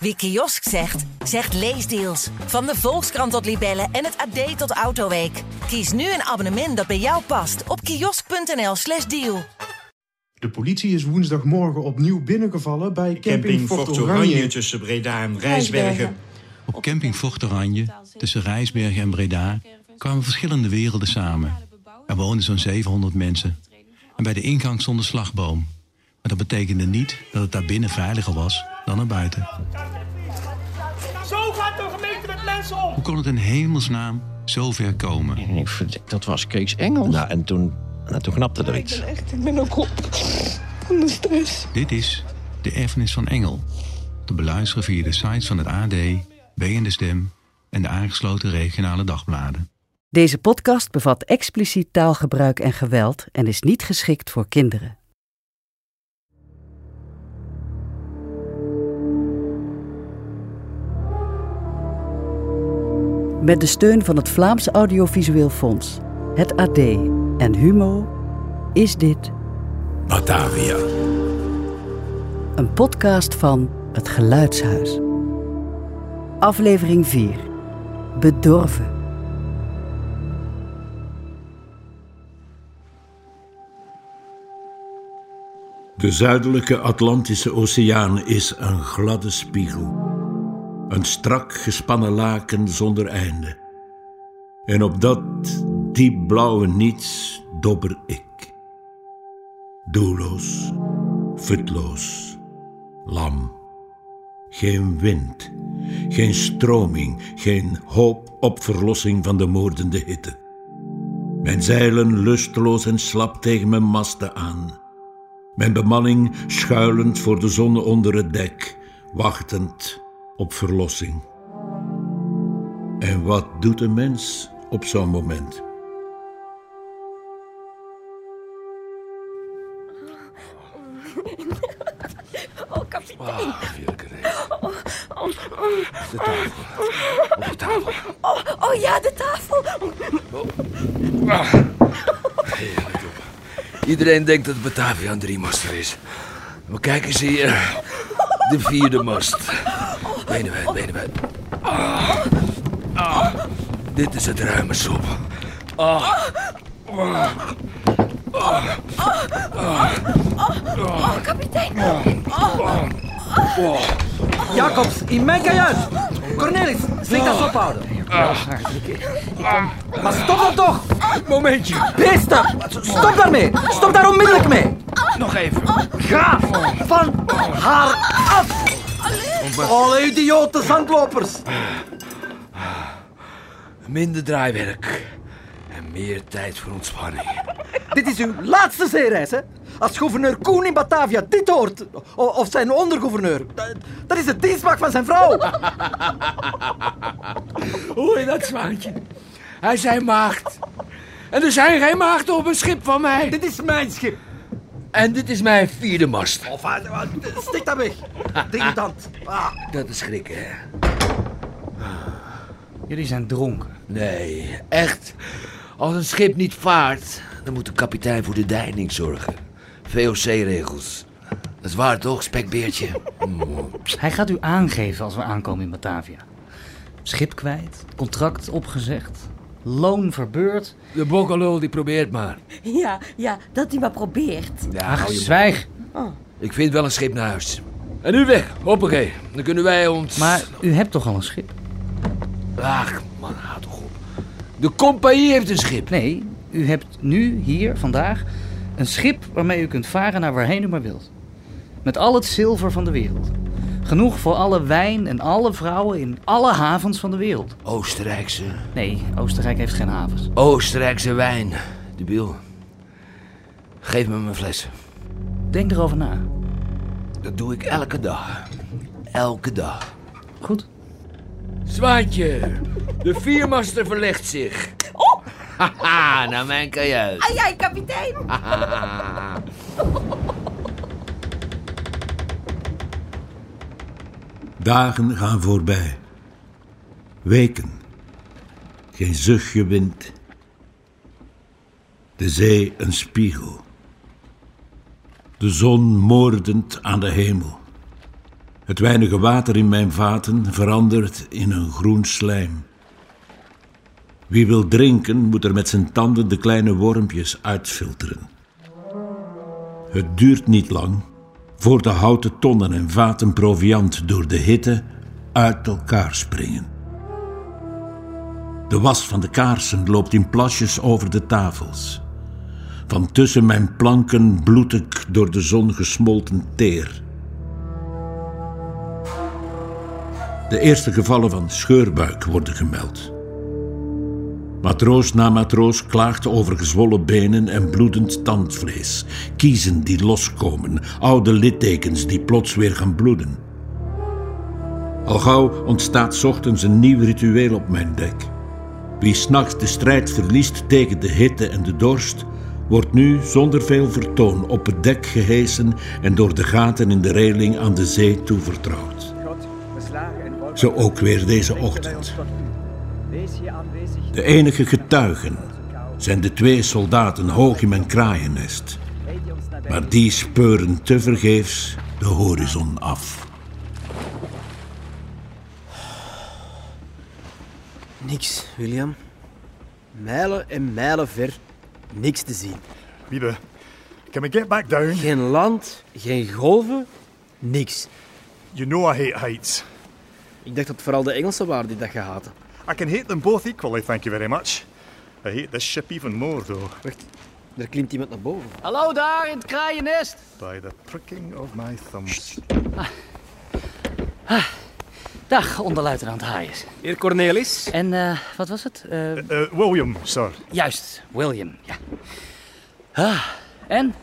Wie kiosk zegt, zegt leesdeals. Van de Volkskrant tot Libellen en het AD tot Autoweek. Kies nu een abonnement dat bij jou past op kiosk.nl/slash deal. De politie is woensdagmorgen opnieuw binnengevallen bij camping, Camping Fort Fort Oranje. Oranje tussen Breda en Rijsbergen. Op camping Fort Oranje, tussen Rijsbergen en Breda, kwamen verschillende werelden samen. Er woonden zo'n 700 mensen. En bij de ingang stond een slagboom. Maar dat betekende niet dat het daar binnen veiliger was dan naar buiten. Zo gaat de gemeente met mensen om. Hoe kon het in hemelsnaam zo ver komen? En ik verdik, dat was Kees Engels. Nou, en toen, nou, toen knapte er iets. Echt, ik ben ook op van de stress. Dit is De Erfenis van Engel. Te beluisteren via de sites van het AD, B en de Stem en de aangesloten regionale dagbladen. Deze podcast bevat expliciet taalgebruik en geweld en is niet geschikt voor kinderen. Met de steun van het Vlaams Audiovisueel Fonds, het AD en Humo is dit Batavia. een podcast van Het Geluidshuis. Aflevering 4. Bedorven. De zuidelijke Atlantische Oceaan is een gladde spiegel. Een strak gespannen laken zonder einde. En op dat diepblauwe niets dobber ik. Doelloos, futloos, lam. Geen wind, geen stroming, geen hoop op verlossing van de moordende hitte. Mijn zeilen lusteloos en slap tegen mijn masten aan. Mijn bemanning schuilend voor de zon onder het dek, wachtend op verlossing. En wat doet een mens op zo'n moment? Oh, kapitein. De tafel. Op de tafel. Oh, oh ja, de tafel. Iedereen denkt dat Batavia een driemaster is. Maar kijk eens hier. De vierde mast. Benen wijd, benen wijd. Ah. Ah. Dit is het ruime sop. Ah. Ah. Ah. Oh, kapitein. Jacobs, in mijn kajuit! Cornelis, flink dat ophouden. Maar stop dan toch! Momentje. Beesten! Stop daarmee! Stop daar onmiddellijk mee! Nog even. Ga van haar Alle idiote zandlopers! Minder draaiwerk. En meer tijd voor ontspanning. Dit is uw laatste zeereis, hè? Als gouverneur Koen in Batavia dit hoort, of zijn ondergouverneur, dat- is het dienstmacht van zijn vrouw. Je dat, zwaantje? Hij zei maagd. En er zijn geen maagden op een schip van mij. Dit is mijn schip. En dit is mijn vierde mast. Of, uh, stik dat weg. Dingedant. Ah. Dat is schrikken, hè? Jullie zijn dronken. Nee, echt. Als een schip niet vaart, dan moet de kapitein voor de deining zorgen. VOC-regels. Dat is waar toch, spekbeertje? Hij gaat u aangeven als we aankomen in Batavia. Schip kwijt, contract opgezegd, loon verbeurd. De bokkelul die probeert maar. Ja, ja, dat hij maar probeert. Ja, Ach, hou je zwijg. Oh. Ik vind wel een schip naar huis. En nu weg, hoppakee. Dan kunnen wij ons... Maar u hebt toch al een schip? Ach, man, houd toch op. De compagnie heeft een schip. Nee, u hebt nu, hier, vandaag, een schip waarmee u kunt varen naar waarheen u maar wilt. Met al het zilver van de wereld. Genoeg voor alle wijn en alle vrouwen in alle havens van de wereld. Oostenrijkse. Nee, Oostenrijk heeft geen havens. Oostenrijkse wijn. De biel. Geef me mijn fles. Denk erover na. Dat doe ik elke dag. Elke dag. Goed. Zwaantje, de viermaster verlegt zich. Oh! Haha, naar mijn kajuit. Ai, ai, kapitein. Dagen gaan voorbij. Weken. Geen zuchtje wind. De zee een spiegel. De zon moordend aan de hemel. Het weinige water in mijn vaten verandert in een groen slijm. Wie wil drinken, moet er met zijn tanden de kleine wormpjes uitfilteren. Het duurt niet lang voor de houten tonnen en vaten proviand door de hitte uit elkaar springen. De was van de kaarsen loopt in plasjes over de tafels. Van tussen mijn planken bloed ik door de zon gesmolten teer. De eerste gevallen van scheurbuik worden gemeld. Matroos na matroos klaagt over gezwollen benen en bloedend tandvlees, kiezen die loskomen, oude littekens die plots weer gaan bloeden. Al gauw ontstaat 's ochtends een nieuw ritueel op mijn dek. Wie s'nachts de strijd verliest tegen de hitte en de dorst, wordt nu zonder veel vertoon op het dek gehesen en door de gaten in de reling aan de zee toevertrouwd. Zo ook weer deze ochtend. De enige getuigen zijn de twee soldaten hoog in mijn kraaiennest. Maar die speuren tevergeefs de horizon af. Niks, William. Mijlen en mijlen ver, niks te zien. Wiebe, can we get back down? Geen land, geen golven, niks. You know I hate heights. Ik dacht dat het vooral de Engelsen waren die dat gehaten. I can hate them both equally, thank you very much. I hate this ship even more, though. Wacht, er klimt iemand naar boven. Hallo daar in het kraaiennest. By the pricking of my thumbs. Ah, dag, onderluitenant Hayes. Heer Cornelis. En eh, wat was het? Eh, Uh, William, sir. Juist, William, ja. Ah, en?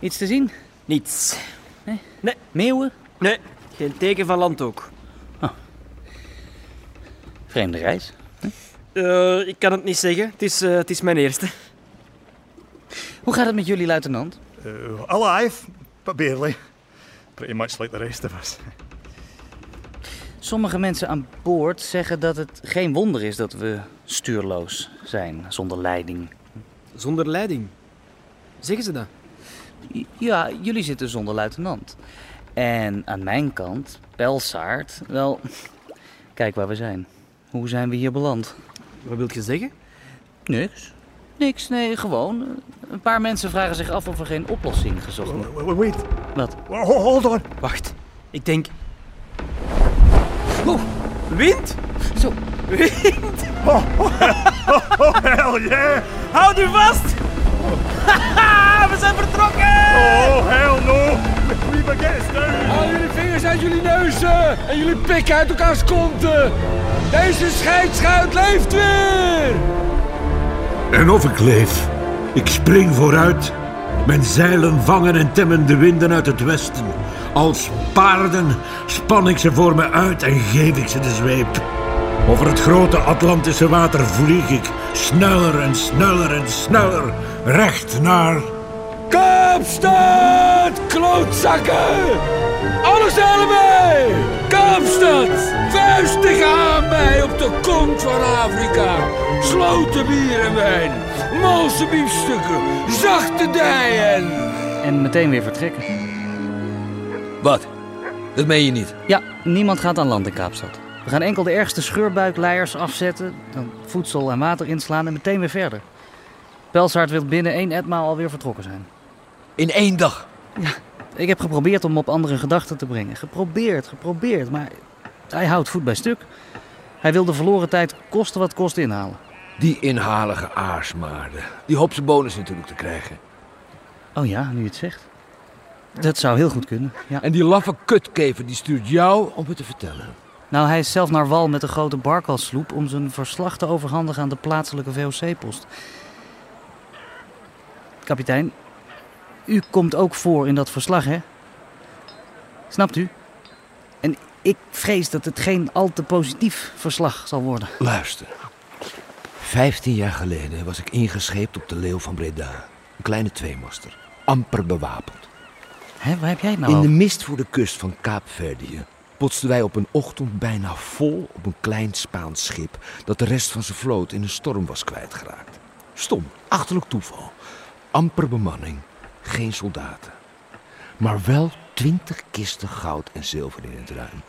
Iets te zien? Niets. Nee? Nee. Meeuwen? Nee, geen teken van land ook. Vreemde reis. Eh, ik kan het niet zeggen. Het is, eh, het is mijn eerste. Hoe gaat het met jullie, luitenant? Uh, alive, but barely. Pretty much like the rest of us. Sommige mensen aan boord zeggen dat het geen wonder is dat we stuurloos zijn, zonder leiding. Zonder leiding? Zeggen ze dat? Ja, jullie zitten zonder luitenant. En aan mijn kant, Pelsaard, wel, kijk waar we zijn. Hoe zijn we hier beland? Wat wil je zeggen? Niks. Niks, nee, gewoon. Een paar mensen vragen zich af of er geen oplossing gezocht wordt. Wait. Wat? Hold on. Wacht, ik denk... Oeh, wind? Zo. Wind? Oh, oh, hell yeah! Houd u vast! we zijn vertrokken! Oh, hell no! Haal jullie vingers uit jullie neuzen en jullie pikken uit elkaars konten. Deze scheidschuit leeft weer! En of ik leef, ik spring vooruit. Mijn zeilen vangen en temmen de winden uit het westen. Als paarden span ik ze voor me uit en geef ik ze de zweep. Over het grote Atlantische water vlieg ik, sneller en sneller en sneller, recht naar... Kaapstad, klootzakken! Alle zeilen mee! Kaapstad, vuistig aan mij op de kont van Afrika. Sloten bier en wijn, malse biefstukken, zachte dijen. En meteen weer vertrekken. Wat? Dat meen je niet? Ja, niemand gaat aan land in Kaapstad. We gaan enkel de ergste scheurbuikleiers afzetten, dan voedsel en water inslaan en meteen weer verder. Pelsaard wil binnen één etmaal alweer vertrokken zijn. In één dag? Ja, ik heb geprobeerd om op andere gedachten te brengen. Geprobeerd, geprobeerd, maar hij houdt voet bij stuk. Hij wil de verloren tijd kosten wat kost inhalen. Die inhalige aarsmaarden. Die hoopt zijn bonus natuurlijk te krijgen. Oh ja, nu je het zegt. Dat zou heel goed kunnen, ja. En die laffe kutkever die stuurt jou om het te vertellen. Nou, hij is zelf naar wal met een grote barkalsloep om zijn verslag te overhandigen aan de plaatselijke VOC-post. Kapitein, u komt ook voor in dat verslag, hè? Snapt u? En ik vrees dat het geen al te positief verslag zal worden. Luister. Vijftien jaar geleden was ik ingescheept op de Leeuw van Breda. Een kleine tweemaster. Amper bewapend. Hé, waar heb jij het nou In de mist voor de kust van Kaapverdië botsten wij op een ochtend bijna vol op een klein Spaans schip dat de rest van zijn vloot in een storm was kwijtgeraakt. Stom, achterlijk toeval. Amper bemanning, geen soldaten. Maar wel twintig kisten goud en zilver in het ruim.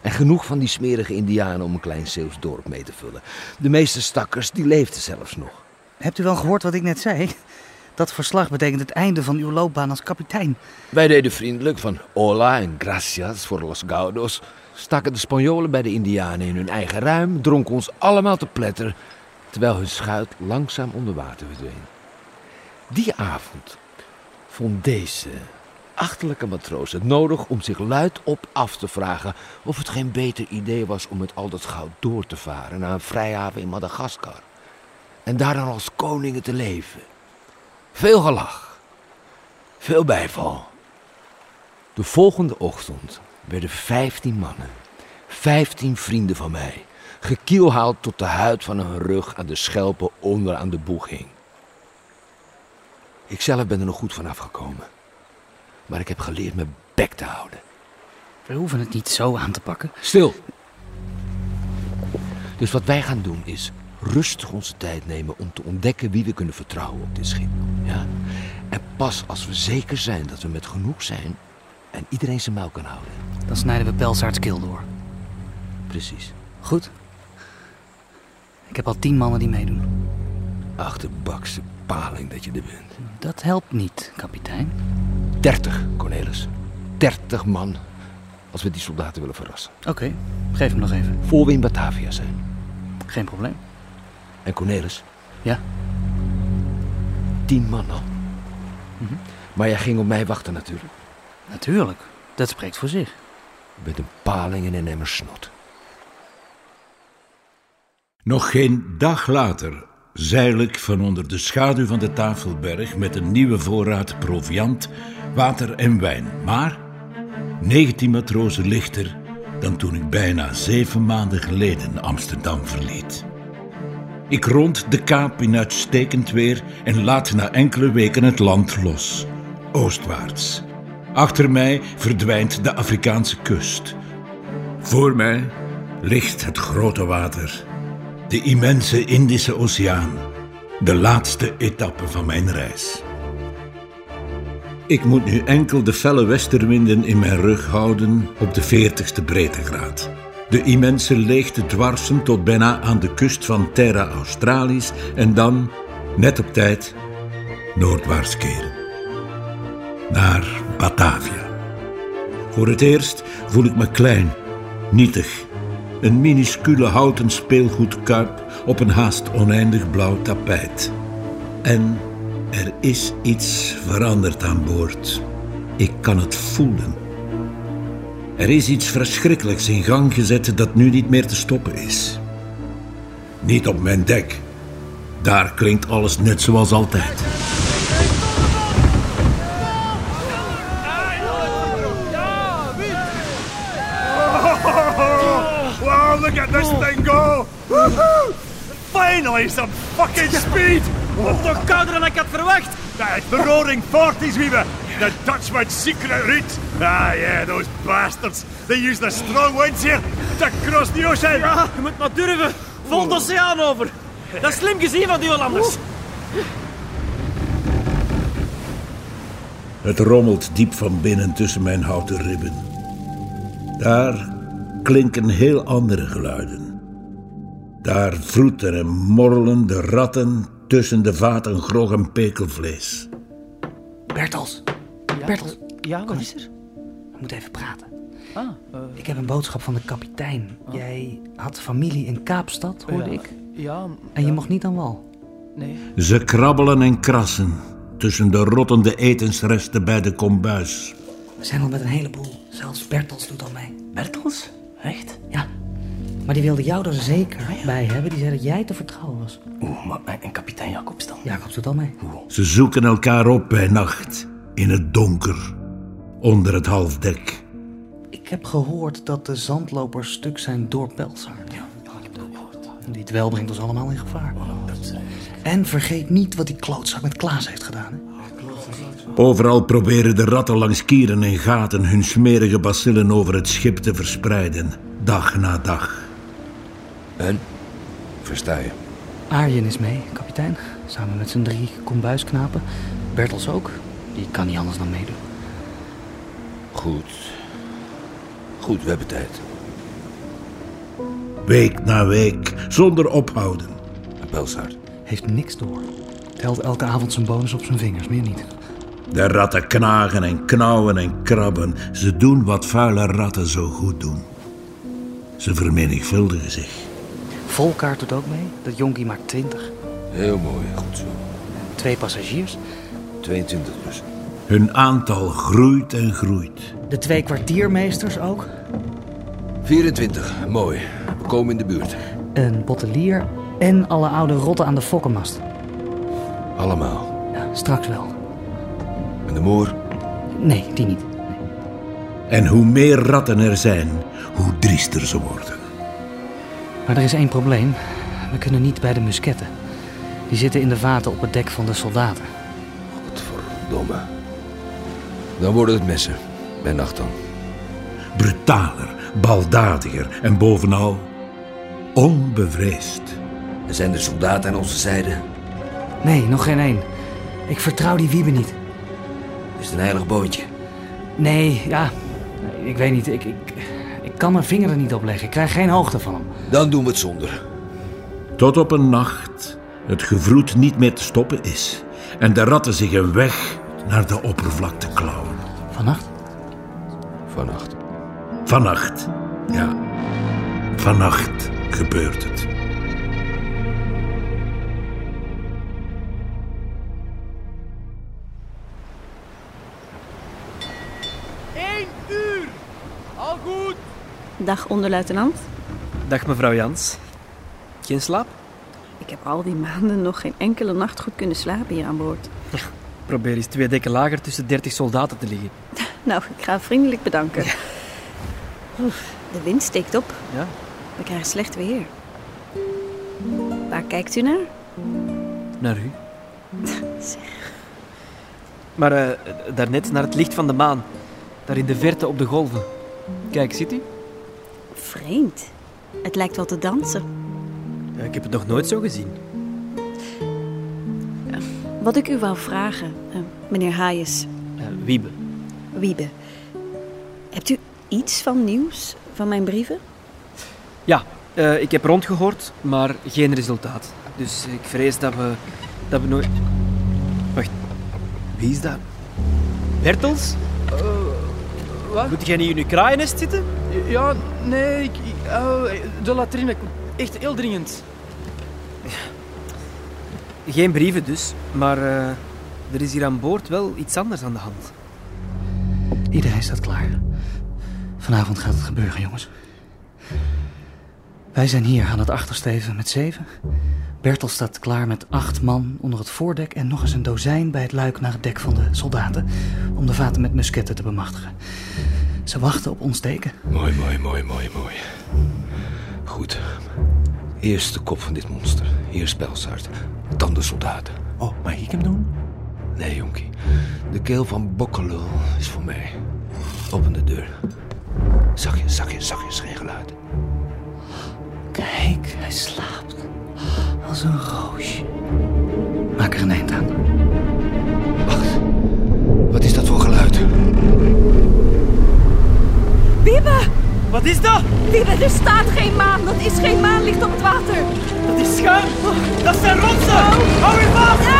En genoeg van die smerige indianen om een klein Zeeuws dorp mee te vullen. De meeste stakkers, die leefden zelfs nog. Hebt u wel gehoord wat ik net zei? Dat verslag betekent het einde van uw loopbaan als kapitein. Wij deden vriendelijk van hola en gracias voor los gaudos. Stakken de Spanjolen bij de Indianen in hun eigen ruim, dronken ons allemaal te pletter, terwijl hun schuit langzaam onder water verdween. Die avond vond deze achterlijke matroos het nodig om zich luidop af te vragen of het geen beter idee was om met al dat goud door te varen naar een vrijhaven in Madagaskar. En daar dan als koningen te leven. Veel gelach. Veel bijval. De volgende ochtend werden vijftien mannen, vijftien vrienden van mij, gekielhaald tot de huid van hun rug aan de schelpen onder aan de boeg hing. Ikzelf ben er nog goed van afgekomen. Maar ik heb geleerd mijn bek te houden. We hoeven het niet zo aan te pakken. Stil! Dus wat wij gaan doen is rustig onze tijd nemen om te ontdekken wie we kunnen vertrouwen op dit schip. Ja? En pas als we zeker zijn dat we met genoeg zijn en iedereen zijn mouw kan houden. Dan snijden we Pelsaards keel door. Precies. Goed. Ik heb al tien mannen die meedoen. Achterbakse dat je er bent. Dat helpt niet, kapitein. Dertig, Cornelis. Dertig man. Als we die soldaten willen verrassen. Oké, geef hem nog even. Voor we in Batavia zijn. Geen probleem. En Cornelis? Ja? Tien man al. Maar jij ging op mij wachten natuurlijk. Natuurlijk, dat spreekt voor zich. Met een paling en een emmer snot. Nog geen dag later zeil van onder de schaduw van de Tafelberg met een nieuwe voorraad proviand, water en wijn. Maar 19 matrozen lichter dan toen ik bijna zeven maanden geleden Amsterdam verliet. Ik rond de kaap in uitstekend weer en laat na enkele weken het land los, oostwaarts. Achter mij verdwijnt de Afrikaanse kust. Voor mij ligt het grote water, de immense Indische Oceaan, de laatste etappe van mijn reis. Ik moet nu enkel de felle westerwinden in mijn rug houden op de 40ste breedtegraad. De immense leegte dwarsen tot bijna aan de kust van Terra Australis en dan, net op tijd, noordwaarts keren. Naar Batavia. Voor het eerst voel ik me klein, nietig. Een minuscule houten speelgoedkuip op een haast oneindig blauw tapijt. En er is iets veranderd aan boord. Ik kan het voelen. Er is iets verschrikkelijks in gang gezet dat nu niet meer te stoppen is. Niet op mijn dek. Daar klinkt alles net zoals altijd. Woohoo! Finally, some fucking speed! Wordt nog kouder dan ik had verwacht. The roaring 40s, weaver! The Dutchman's secret route! Ah, yeah, those bastards! They use the strong winds here to cross the ocean! Ja, je moet maar durven. Vol de oceaan over. Dat is slim gezien van die Hollanders. Het rommelt diep van binnen tussen mijn houten ribben. Daar klinken heel andere geluiden. Daar vroeten en morrelen de ratten tussen de vaten grog en pekelvlees. Bertels. Bertels. Ja, wat is er? We moeten even praten. Ah, Ik heb een boodschap van de kapitein. Jij had familie in Kaapstad, hoorde Ja. ik. Ja, En je mocht niet aan wal. nee. Ze krabbelen en krassen tussen de rottende etensresten bij de kombuis. We zijn al met een heleboel. Zelfs Bertels doet al mee. Bertels? Echt? Ja. Maar die wilde jou er zeker bij hebben. Die zei dat jij te vertrouwen was. Oeh, maar en kapitein Jacobs dan? Jacobs doet al mee. Ze zoeken elkaar op bij nacht, in het donker, onder het halfdek. Ik heb gehoord dat de zandlopers stuk zijn door Pelsaard. Ja, ik heb dat gehoord. Die dwel brengt ons allemaal in gevaar. En vergeet niet wat die klootzak met Klaas heeft gedaan. Hè? Overal proberen de ratten langs kieren en gaten hun smerige bacillen over het schip te verspreiden, dag na dag. En? Versta je? Arjen is mee, kapitein. Samen met zijn drie kombuisknapen. Bertels ook. Die kan niet anders dan meedoen. Goed. Goed, we hebben tijd. Week na week, zonder ophouden. En Pelsaard? Heeft niks door. Telt elke avond zijn bonus op zijn vingers, meer niet. De ratten knagen en knauwen en krabben. Ze doen wat vuile ratten zo goed doen. Ze vermenigvuldigen zich. Volkaart doet ook mee. Dat jonkie maakt 20. Heel mooi, goed zo. Twee passagiers. 22 dus. Hun aantal groeit en groeit. De twee kwartiermeesters ook. 24, mooi. We komen in de buurt. Een bottelier en alle oude rotten aan de fokkenmast. Allemaal. Ja, straks wel. En de moor? Nee, die niet. En hoe meer ratten er zijn, hoe driester ze worden. Maar er is één probleem. We kunnen niet bij de musketten. Die zitten in de vaten op het dek van de soldaten. Godverdomme. Dan worden het messen. Bij nacht dan. Brutaler, baldadiger en bovenal onbevreesd. En zijn er soldaten aan onze zijde? Nee, nog geen één. Ik vertrouw die Wiebe niet. Is het een heilig boontje? Nee, ja. Ik weet niet. Ik, ik, ik kan mijn vinger er niet op leggen. Ik krijg geen hoogte van hem. Dan doen we het zonder. Tot op een nacht het gevroed niet meer te stoppen is. En de ratten zich een weg naar de oppervlakte klauwen. Vannacht? Vannacht. Vannacht, ja. Vannacht gebeurt het. Dag, onderluitenant. Dag mevrouw Jans. Geen slaap? Ik heb al die maanden nog geen enkele nacht goed kunnen slapen hier aan boord. Probeer eens twee dekken lager tussen 30 soldaten te liggen. Nou, ik ga vriendelijk bedanken. Oef, de wind steekt op. Ja? We krijgen slecht weer. Waar kijkt u naar? Naar u. Maar eh, daarnet naar het licht van de maan. Daar in de verte op de golven. Kijk, ziet u? Vreemd. Het lijkt wel te dansen. Ja, ik heb het nog nooit zo gezien. Wat ik u wou vragen, eh, meneer Hayes, Wiebe. Wiebe. Hebt u iets van nieuws van mijn brieven? Ja, eh, ik heb rondgehoord, maar geen resultaat. Dus ik vrees dat we, dat we nooit... Wacht, wie is dat? Bertels? Wat? Moet jij niet in uw kraaiennest zitten? Ja, nee, ik, oh, de latrine. Echt heel dringend. Geen brieven dus, maar eh, er is hier aan boord wel iets anders aan de hand. Iedereen staat klaar. Vanavond gaat het gebeuren, jongens. Wij zijn hier aan het achtersteven met zeven. Bertel staat klaar met acht man onder het voordek en nog eens een dozijn bij het luik naar het dek van de soldaten om de vaten met musketten te bemachtigen. Ze wachten op ons teken. Mooi, mooi, mooi, mooi, mooi. Goed. Eerst de kop van dit monster. Hier Pelsaard. Dan de soldaten. Oh, mag ik hem doen? Nee, jonkie. De keel van Bokkelul is voor mij. Open de deur. Zachtjes, zachtjes, zachtjes. Geen geluid. Kijk, hij slaapt. Als een roosje. Er staat geen maan. Dat is geen maanlicht op het water. Dat is schuim. Dat zijn rotsen. Hou je vast.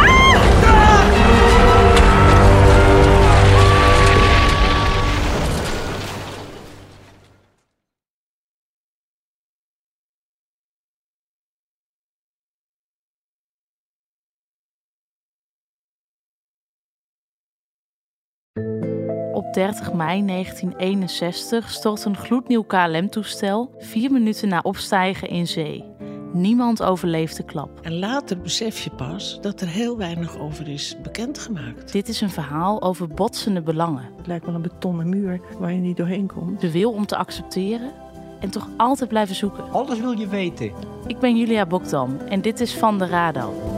30 mei 1961 stort een gloednieuw KLM-toestel vier minuten na opstijgen in zee. Niemand overleeft de klap. En later besef je pas dat er heel weinig over is bekendgemaakt. Dit is een verhaal over botsende belangen. Het lijkt wel een betonnen muur waar je niet doorheen komt. De wil om te accepteren en toch altijd blijven zoeken. Alles wil je weten. Ik ben Julia Bokdam en dit is Van de Radar.